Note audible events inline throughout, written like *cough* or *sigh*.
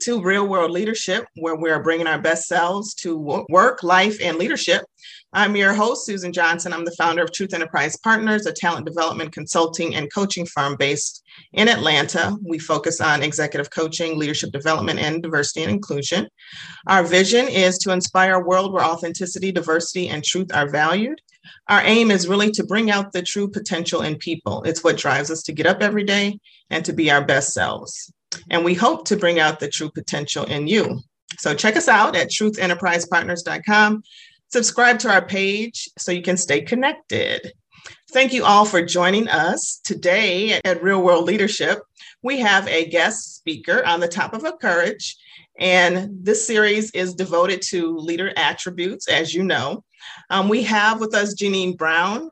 to Real World Leadership, where we are bringing our best selves to work, life, and leadership. I'm your host, Susan Johnson. I'm the founder of Truth Enterprise Partners, a talent development consulting and coaching firm based in Atlanta. We focus on executive coaching, leadership development, and diversity and inclusion. Our vision is to inspire a world where authenticity, diversity, and truth are valued. Our aim is really to bring out the true potential in people. It's what drives us to get up every day and to be our best selves. And we hope to bring out the true potential in you. So check us out at truthenterprisepartners.com. Subscribe to our page so you can stay connected. Thank you all for joining us today at Real World Leadership. We have a guest speaker on the top of courage, and this series is devoted to leader attributes, as you know. Um, we have with us Janine Brown,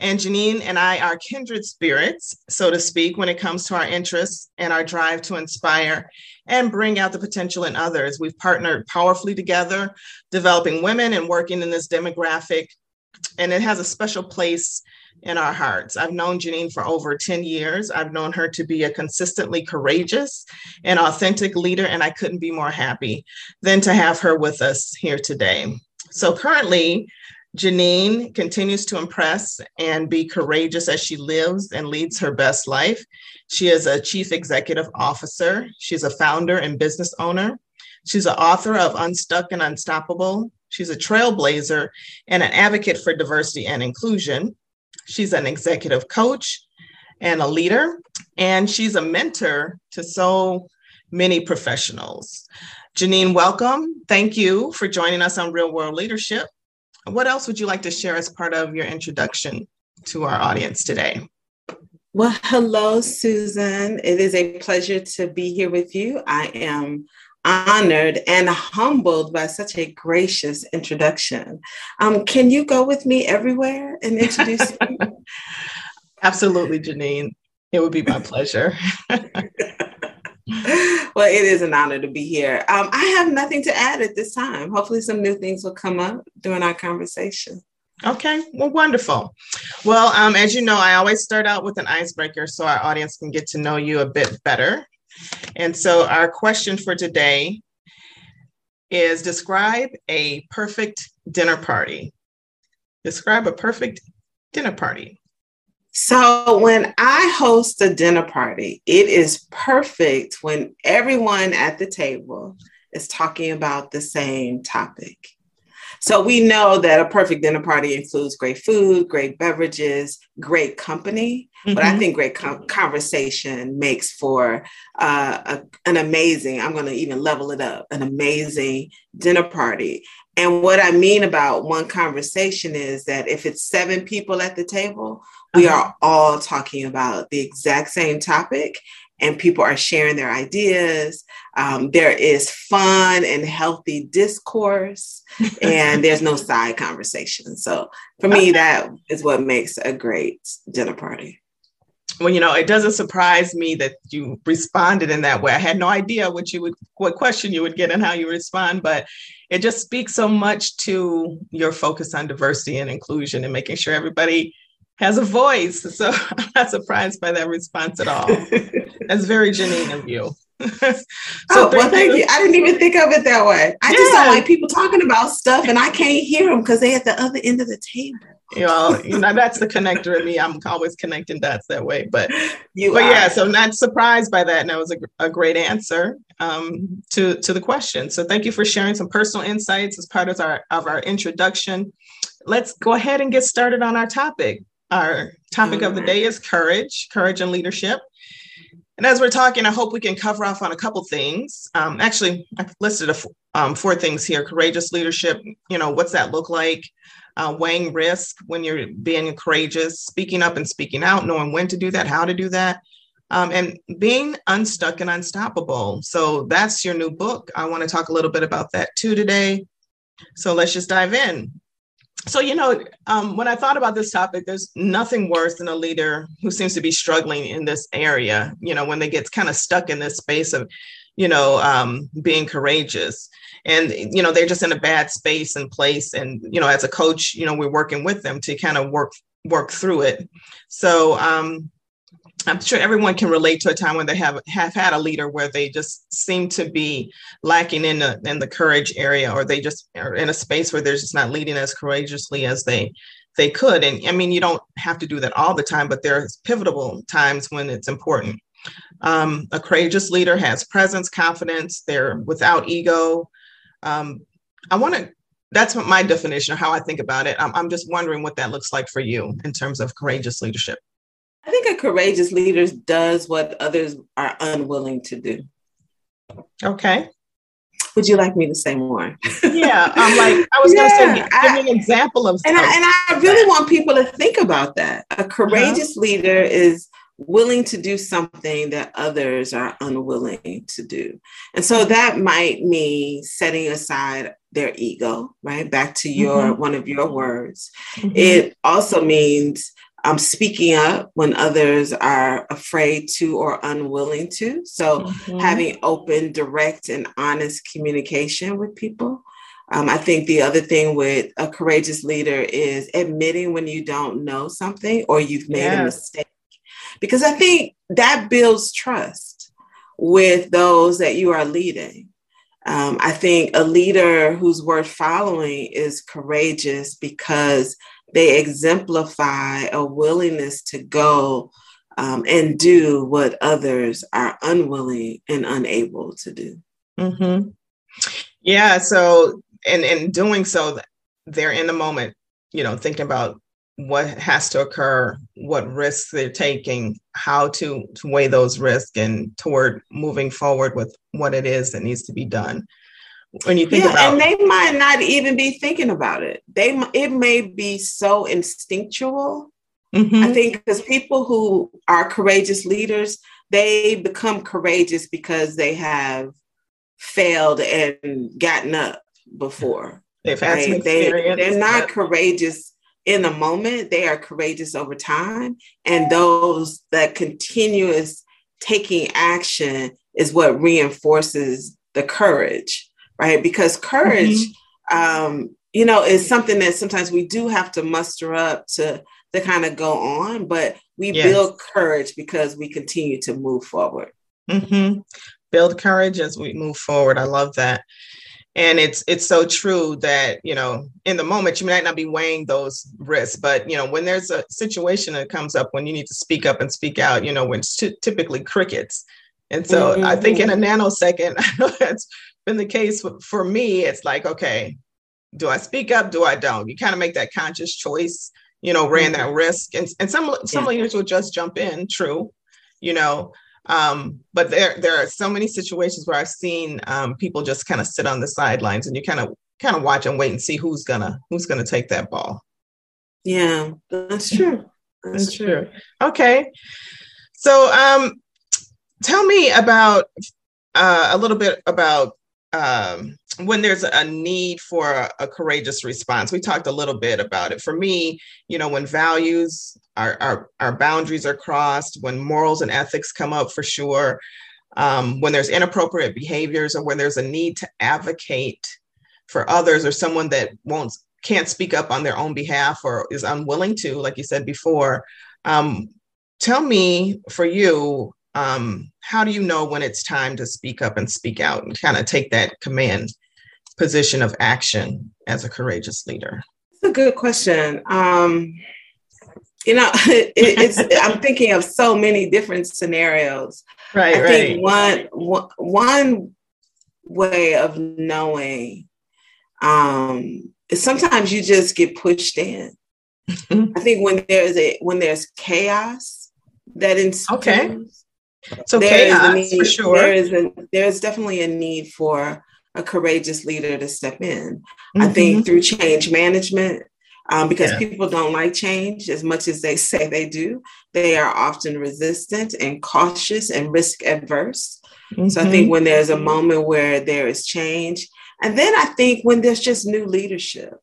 and Janine and I are kindred spirits, so to speak, when it comes to our interests and our drive to inspire and bring out the potential in others. We've partnered powerfully together, developing women and working in this demographic, and it has a special place in our hearts. I've known Janine for over 10 years. I've known her to be a consistently courageous and authentic leader, and I couldn't be more happy than to have her with us here today. So currently, Janine continues to impress and be courageous as she lives and leads her best life. She is a chief executive officer. She's a founder and business owner. She's an author of Unstuck and Unstoppable. She's a trailblazer and an advocate for diversity and inclusion. She's an executive coach and a leader, and she's a mentor to so many professionals. Janine, welcome. Thank you for joining us on Real World Leadership. What else would you like to share as part of your introduction to our audience today? Well, hello, Susan. It is a pleasure to be here with you. I am honored and humbled by such a gracious introduction. Um, can you go with me everywhere and introduce me? *laughs* Absolutely, Janine. It would be my pleasure. *laughs* well, it is an honor to be here. Um, I have nothing to add at this time. Hopefully, some new things will come up during our conversation. Okay, well, wonderful. Well, um, as you know, I always start out with an icebreaker so our audience can get to know you a bit better. And so, our question for today is describe a perfect dinner party. Describe a perfect dinner party. So, when I host a dinner party, it is perfect when everyone at the table is talking about the same topic. So, we know that a perfect dinner party includes great food, great beverages, great company. Mm-hmm. But I mm-hmm. think great com- conversation makes for uh, a, an amazing, I'm going to even level it up, an amazing dinner party. And what I mean about one conversation is that if it's seven people at the table, we uh-huh. are all talking about the exact same topic and people are sharing their ideas. Um, there is fun and healthy discourse, *laughs* and there's no side conversation. So, for me, that is what makes a great dinner party. Well, you know, it doesn't surprise me that you responded in that way. I had no idea what you would, what question you would get, and how you respond, but it just speaks so much to your focus on diversity and inclusion and making sure everybody has a voice. So *laughs* I'm not surprised by that response at all. That's very Janine of you. *laughs* so oh, well, thank you. I didn't even think of it that way. I yeah. just don't like people talking about stuff and I can't hear them because they're at the other end of the table. You know, you know, that's the connector in me. I'm always connecting dots that way. But you but are. yeah, so not surprised by that. And that was a, a great answer um, to, to the question. So thank you for sharing some personal insights as part of our of our introduction. Let's go ahead and get started on our topic. Our topic of the day is courage, courage and leadership. And as we're talking, I hope we can cover off on a couple things. Um, actually, I've listed a, um, four things here: courageous leadership. You know, what's that look like? Uh, weighing risk when you're being courageous, speaking up and speaking out, knowing when to do that, how to do that, um, and being unstuck and unstoppable. So that's your new book. I want to talk a little bit about that too today. So let's just dive in so you know um, when i thought about this topic there's nothing worse than a leader who seems to be struggling in this area you know when they get kind of stuck in this space of you know um, being courageous. And you know they're just in a bad space and place. And you know as a coach you know we're working with them to kind of work work through it. So um, I'm sure everyone can relate to a time when they have have had a leader where they just seem to be lacking in the in the courage area, or they just are in a space where they're just not leading as courageously as they they could. And I mean, you don't have to do that all the time, but there's pivotal times when it's important. Um, a courageous leader has presence, confidence. They're without ego. Um, I want to. That's my definition of how I think about it. I'm, I'm just wondering what that looks like for you in terms of courageous leadership. I think a courageous leader does what others are unwilling to do. Okay. Would you like me to say more? yeah, I'm like I was *laughs* yeah, going to say, give, me an example of. And I, and I really want people to think about that. A courageous uh-huh. leader is willing to do something that others are unwilling to do. And so that might mean setting aside their ego, right? Back to your mm-hmm. one of your words. Mm-hmm. It also means um, speaking up when others are afraid to or unwilling to. So, mm-hmm. having open, direct, and honest communication with people. Um, I think the other thing with a courageous leader is admitting when you don't know something or you've made yes. a mistake. Because I think that builds trust with those that you are leading. Um, I think a leader who's worth following is courageous because they exemplify a willingness to go um, and do what others are unwilling and unable to do. Mm-hmm. Yeah. So, and in doing so, they're in the moment, you know, thinking about what has to occur, what risks they're taking, how to, to weigh those risks, and toward moving forward with what it is that needs to be done when you think yeah, about and they might not even be thinking about it they it may be so instinctual mm-hmm. i think because people who are courageous leaders they become courageous because they have failed and gotten up before they've had right? some experience. They, they're not courageous in the moment they are courageous over time and those that continuous taking action is what reinforces the courage right? Because courage, mm-hmm. um, you know, is something that sometimes we do have to muster up to to kind of go on, but we yes. build courage because we continue to move forward. Mm-hmm. Build courage as we move forward. I love that. And it's it's so true that you know in the moment you might not be weighing those risks, but you know when there's a situation that comes up when you need to speak up and speak out, you know when it's t- typically crickets, and so mm-hmm. I think in a nanosecond, *laughs* I know that's been the case for me. It's like, okay, do I speak up? Do I don't? You kind of make that conscious choice, you know, ran that mm-hmm. risk. And, and some, some yeah. leaders will just jump in, true, you know. Um, but there, there are so many situations where I've seen um, people just kind of sit on the sidelines and you kind of kind of watch and wait and see who's gonna who's gonna take that ball. Yeah, that's true. That's, that's true. true. Okay. So um tell me about uh, a little bit about um, when there's a need for a, a, courageous response. We talked a little bit about it. For me, you know, when values, our, our, our boundaries are crossed, when morals and ethics come up for sure, um, when there's inappropriate behaviors or when there's a need to advocate for others or someone that won't can't speak up on their own behalf or is unwilling to, like you said before. Um, tell me for you, um, how do you know when it's time to speak up and speak out and kind of take that command position of action as a courageous leader? That's a good question. Um, you know, *laughs* it, it's I'm thinking of so many different scenarios. Right. I right. think one, one one way of knowing um, is sometimes you just get pushed in. Mm-hmm. I think when there's a when there's chaos that ensues, okay. So there chaos, need, for sure. There is a, there's definitely a need for a courageous leader to step in. Mm-hmm. I think through change management, um, because yeah. people don't like change as much as they say they do. They are often resistant and cautious and risk adverse. Mm-hmm. So I think mm-hmm. when there's a moment where there is change, and then I think when there's just new leadership,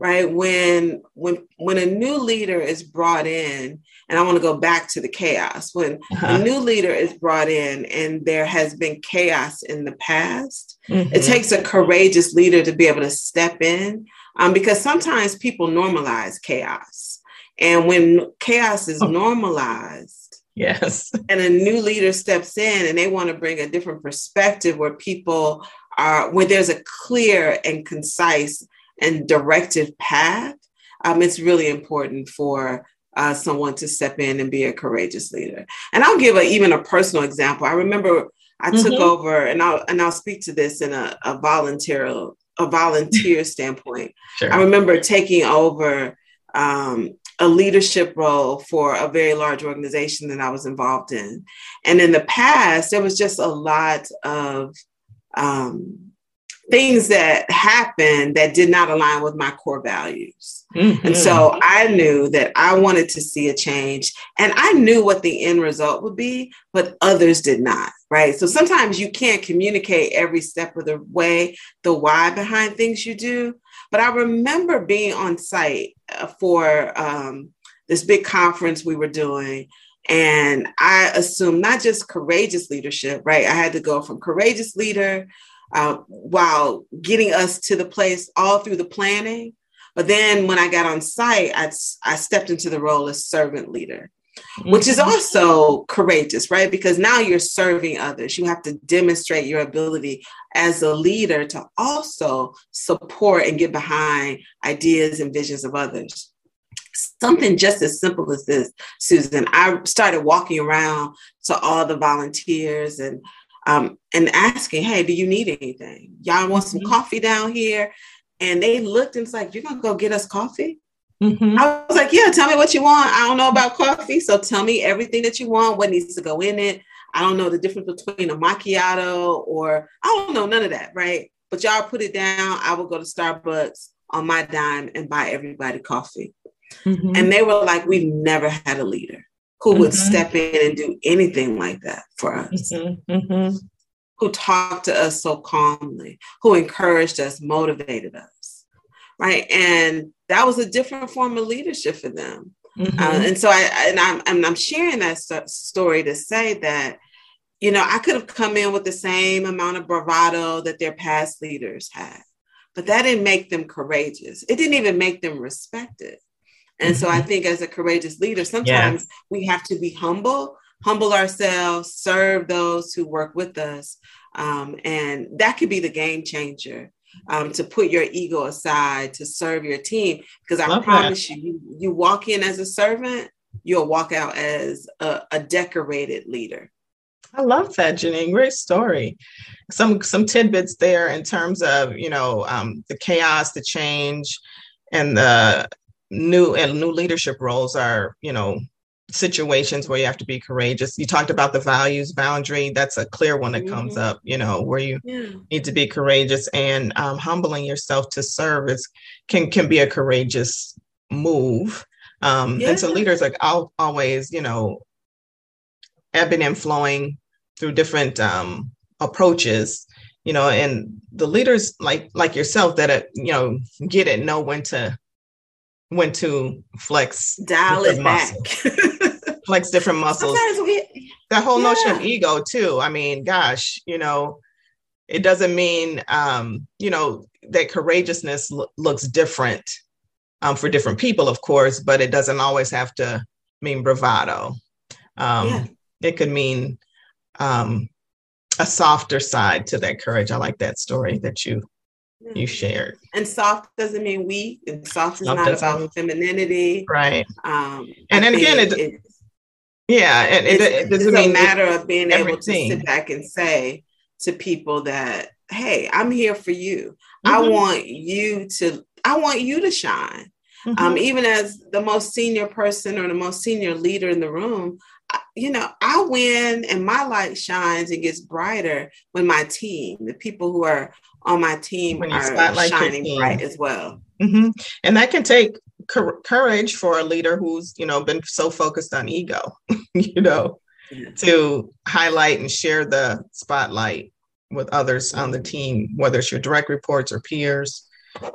right? When when when a new leader is brought in and I want to go back to the chaos. When uh-huh. a new leader is brought in and there has been chaos in the past, mm-hmm. it takes a courageous leader to be able to step in um, because sometimes people normalize chaos. And when chaos is oh. normalized, Yes. *laughs* And a new leader steps in and they want to bring a different perspective where people are, where there's a clear and concise and directive path. Um, it's really important for uh, someone to step in and be a courageous leader. And I'll give a, even a personal example. I remember I mm-hmm. took over, and I'll and I'll speak to this in a, a volunteer a volunteer *laughs* standpoint. Sure. I remember taking over um, a leadership role for a very large organization that I was involved in, and in the past there was just a lot of um, things that happened that did not align with my core values. Mm-hmm. And so I knew that I wanted to see a change and I knew what the end result would be, but others did not, right? So sometimes you can't communicate every step of the way, the why behind things you do. But I remember being on site uh, for um, this big conference we were doing. And I assumed not just courageous leadership, right? I had to go from courageous leader uh, while getting us to the place all through the planning. But then when I got on site, I, I stepped into the role as servant leader, mm-hmm. which is mm-hmm. also courageous, right? Because now you're serving others. You have to demonstrate your ability as a leader to also support and get behind ideas and visions of others something just as simple as this, Susan. I started walking around to all the volunteers and um, and asking, hey, do you need anything? Y'all want some mm-hmm. coffee down here? And they looked and was like, you're gonna go get us coffee? Mm-hmm. I was like, yeah, tell me what you want. I don't know about coffee, so tell me everything that you want, what needs to go in it. I don't know the difference between a macchiato or I don't know none of that, right? But y'all put it down. I will go to Starbucks on my dime and buy everybody coffee. Mm-hmm. And they were like, we've never had a leader who would mm-hmm. step in and do anything like that for us, mm-hmm. Mm-hmm. who talked to us so calmly, who encouraged us, motivated us, right? And that was a different form of leadership for them. Uh, mm-hmm. and so I and I'm and I'm sharing that st- story to say that you know I could have come in with the same amount of bravado that their past leaders had, but that didn't make them courageous. It didn't even make them respected. And so I mm-hmm. think as a courageous leader, sometimes yes. we have to be humble, humble ourselves, serve those who work with us. Um, and that could be the game changer. Um, to put your ego aside to serve your team, because I Love promise that. you, you walk in as a servant, you'll walk out as a, a decorated leader. I love that, Janine. Great story. Some some tidbits there in terms of you know um, the chaos, the change, and the new and new leadership roles are, you know, situations where you have to be courageous. You talked about the values boundary. That's a clear one that comes mm-hmm. up, you know, where you yeah. need to be courageous and um, humbling yourself to serve is can can be a courageous move. Um, yeah. And so leaders are I'll always, you know, ebbing and flowing through different um, approaches you know and the leaders like like yourself that uh, you know get it know when to when to flex dial it back. flex different *laughs* muscles. we, that whole yeah. notion of ego too. I mean gosh you know it doesn't mean um you know that courageousness lo- looks different um, for different people of course but it doesn't always have to mean bravado. Um yeah. it could mean um a softer side to that courage. I like that story that you you shared. And soft doesn't mean weak, and soft is soft not about mean... femininity. Right. Um, and then again, it, it, yeah, and it, it doesn't mean a matter of being able to sit back and say to people that, hey, I'm here for you. Mm-hmm. I want you to, I want you to shine. Um, mm-hmm. Um, even as the most senior person or the most senior leader in the room, you know, I win and my light shines and gets brighter when my team, the people who are on my team, are shining bright as well. Mm-hmm. And that can take courage for a leader who's, you know, been so focused on ego, *laughs* you know, yeah. to highlight and share the spotlight with others on the team, whether it's your direct reports or peers.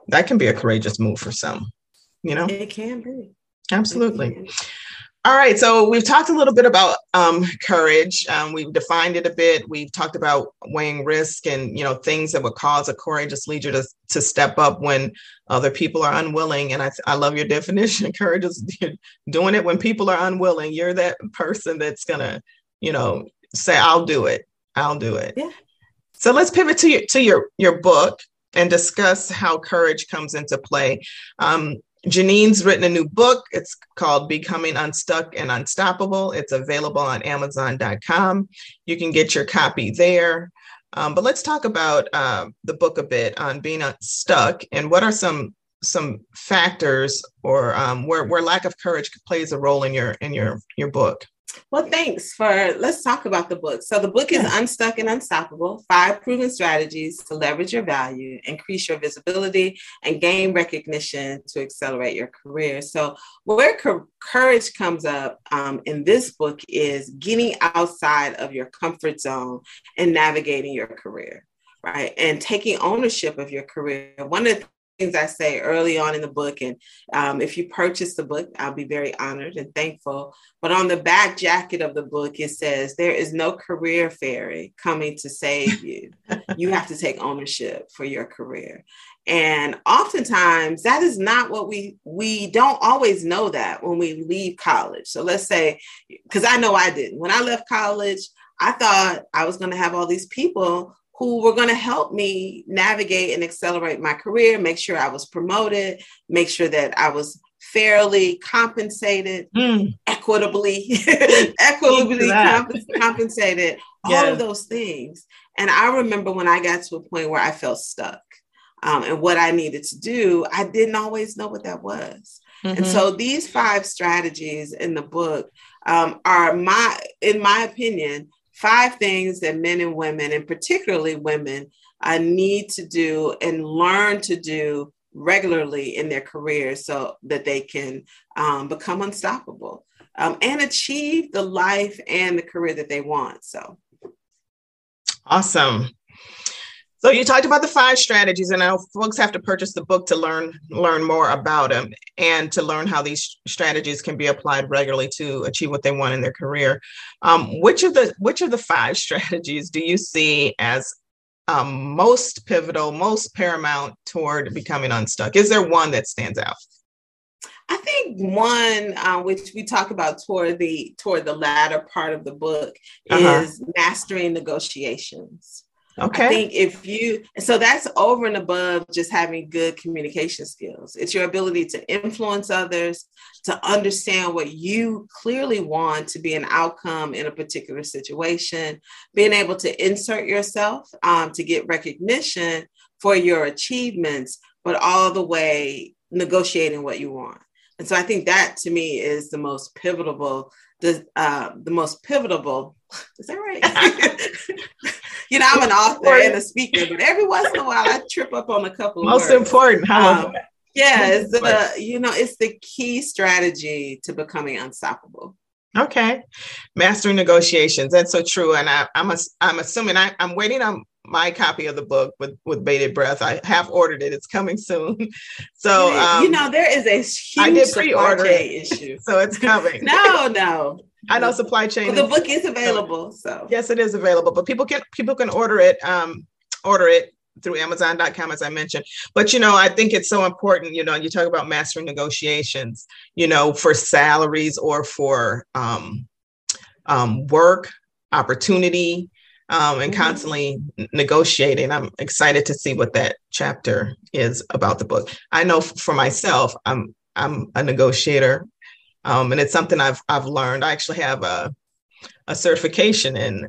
That can be a courageous move for some, you know? It can be. Absolutely. All right, so we've talked a little bit about um, courage. Um, we've defined it a bit. We've talked about weighing risk and you know things that would cause a courageous leader to, to step up when other people are unwilling. And I, I love your definition. *laughs* Courage is *laughs* doing it when people are unwilling. You're that person that's gonna, you know, say, "I'll do it. I'll do it." Yeah. So let's pivot to your to your your book and discuss how courage comes into play. Um, Janine's written a new book. It's called Becoming Unstuck and Unstoppable. It's available on Amazon.com. You can get your copy there. Um, but let's talk about uh, the book a bit on being unstuck and what are some some factors or um, where where lack of courage plays a role in your in your your book. Well, thanks for let's talk about the book. So the book is yeah. Unstuck and Unstoppable: Five Proven Strategies to Leverage Your Value, Increase Your Visibility, and Gain Recognition to Accelerate Your Career. So where co- courage comes up um, in this book is getting outside of your comfort zone and navigating your career right? And taking ownership of your career. One of the things I say early on in the book. And um, if you purchase the book, I'll be very honored and thankful. But on the back jacket of the book, it says, There is no career fairy coming to save *laughs* you. you have to take ownership for your career. And oftentimes that is not what we we don't always know that when we leave college. So let's say, because I know I didn't. When I left college, I thought I was going to have all these people who were going to help me navigate and accelerate my career, make sure I was promoted, make sure that I was fairly compensated, mm. equitably, *laughs* equitably comp- compensated, all of those things. And I remember when I got to a point where I felt stuck um, and what I needed to do, I didn't always know what that was. Mm-hmm. And so these five strategies in the book um, are my, in my opinion, five things that men and women, and particularly women, uh, need to do and learn to do regularly in their careers so that they can um, become unstoppable um, and achieve the life and the career that they want. So awesome. So you talked about the five strategies, and now folks have to purchase the book to learn learn more about them and to learn how these strategies can be applied regularly to achieve what they want in their career. Um, which of the which of the five *laughs* strategies do you see as um, most pivotal, most paramount toward becoming unstuck? Is there one that stands out? I think one uh, which we talk about toward the toward the latter part of the book uh-huh. is mastering negotiations. Okay. I think if you, so that's over and above just having good communication skills. It's your ability to influence others, to understand what you clearly want to be an outcome in a particular situation, being able to insert yourself um, to get recognition for your achievements, but all the way negotiating what you want. And so I think that to me is the most pivotal, the uh, the most pivotal. *laughs* Is that right? *laughs* you know, I'm an author and a speaker, but every once in a while I trip up on a couple of Most words. important. Um, yeah, it's the, you know, it's the key strategy to becoming unstoppable. Okay. Mastering negotiations. That's so true. And I, I'm, a, I'm assuming I, I'm waiting on my copy of the book with, with bated breath. I have ordered it. It's coming soon. *laughs* So, um, you know, there is a huge I did pre-order *laughs* issue. so it's coming. *laughs* no, no. I know supply chain. Well, the book is available. So yes, it is available, but people can people can order it. Um, order it through Amazon.com, as I mentioned. But you know, I think it's so important. You know, you talk about mastering negotiations. You know, for salaries or for um, um, work opportunity. Um, and mm-hmm. constantly negotiating. I'm excited to see what that chapter is about the book. I know for myself, I'm I'm a negotiator um, and it's something I've I've learned. I actually have a a certification in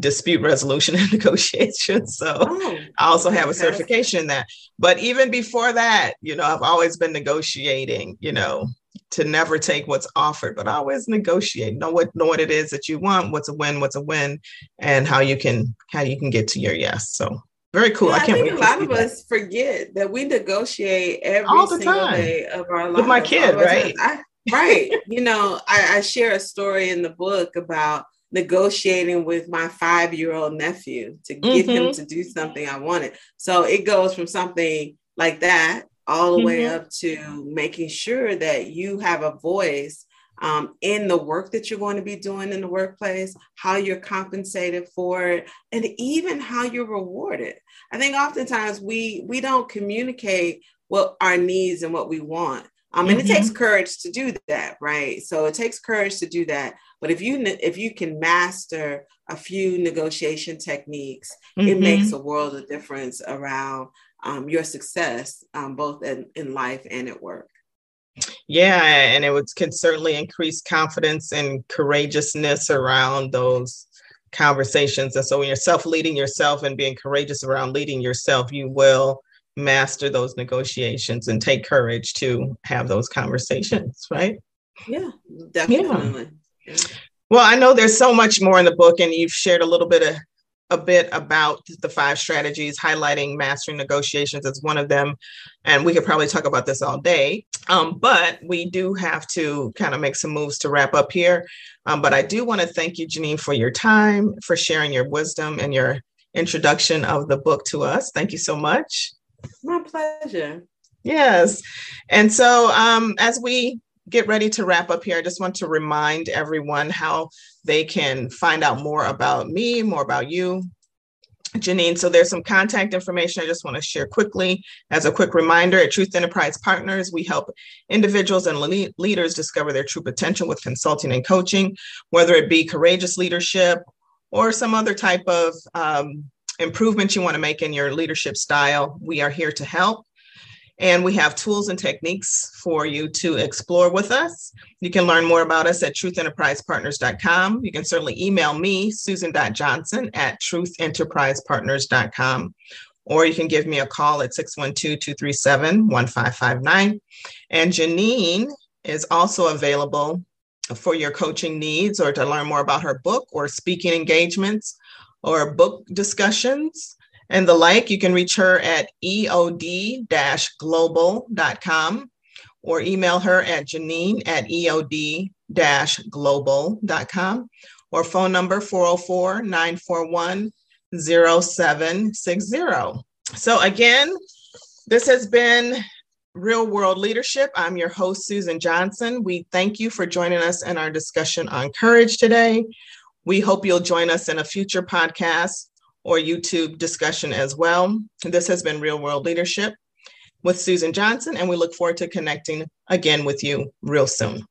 dispute resolution *laughs* and negotiation. So oh, I also have a certification in that. But even before that, you know, I've always been negotiating, you know, to never take what's offered, but always negotiate. Know what know what it is that you want, what's a win, what's a win, and how you can how you can get to your yes. So very cool. Yeah, I can't I wait. A lot of that. us forget that we negotiate every all the single time. day of our life. With my kid, right? I, right. You know, I, I share a story in the book about negotiating with my five year old nephew to get mm-hmm. him to do something I wanted. So it goes from something like that all the mm-hmm. way up to making sure that you have a voice um, in the work that you're going to be doing in the workplace, how you're compensated for it, and even how you're rewarded. I think oftentimes we we don't communicate what our needs and what we want. Um, and mm-hmm. it takes courage to do that, right? So it takes courage to do that. But if you if you can master a few negotiation techniques, mm-hmm. it makes a world of difference around um, your success, um, both in, in life and at work. Yeah, and it would can certainly increase confidence and courageousness around those conversations. And so when you're self-leading yourself and being courageous around leading yourself, you will master those negotiations and take courage to have those conversations, right? Yeah, definitely. Yeah. Well, I know there's so much more in the book, and you've shared a little bit of a bit about the five strategies, highlighting mastering negotiations as one of them. And we could probably talk about this all day. Um, but we do have to kind of make some moves to wrap up here. Um, but I do want to thank you, Janine, for your time, for sharing your wisdom and your introduction of the book to us. Thank you so much. My pleasure. Yes. And so um, as we get ready to wrap up here, I just want to remind everyone how they can find out more about me, more about you. Janine, so there's some contact information I just want to share quickly. As a quick reminder, at Truth Enterprise Partners, we help individuals and le- leaders discover their true potential with consulting and coaching, whether it be courageous leadership or some other type of um, improvement you want to make in your leadership style. We are here to help. And we have tools and techniques for you to explore with us. You can learn more about us at truthenterprisepartners.com. You can certainly email me, susan.johnson at truthenterprisepartners.com, or you can give me a call at 612 237 1559. And Janine is also available for your coaching needs or to learn more about her book or speaking engagements or book discussions and the like, you can reach her at eod-global.com or email her at janine at eod-global.com or phone number 404-941-0760. So again, this has been Real World Leadership. I'm your host, Susan Johnson. We thank you for joining us in our discussion on courage today. We hope you'll join us in a future podcast or YouTube discussion as well. This has been Real World Leadership with Susan Johnson, and we look forward to connecting again with you real soon.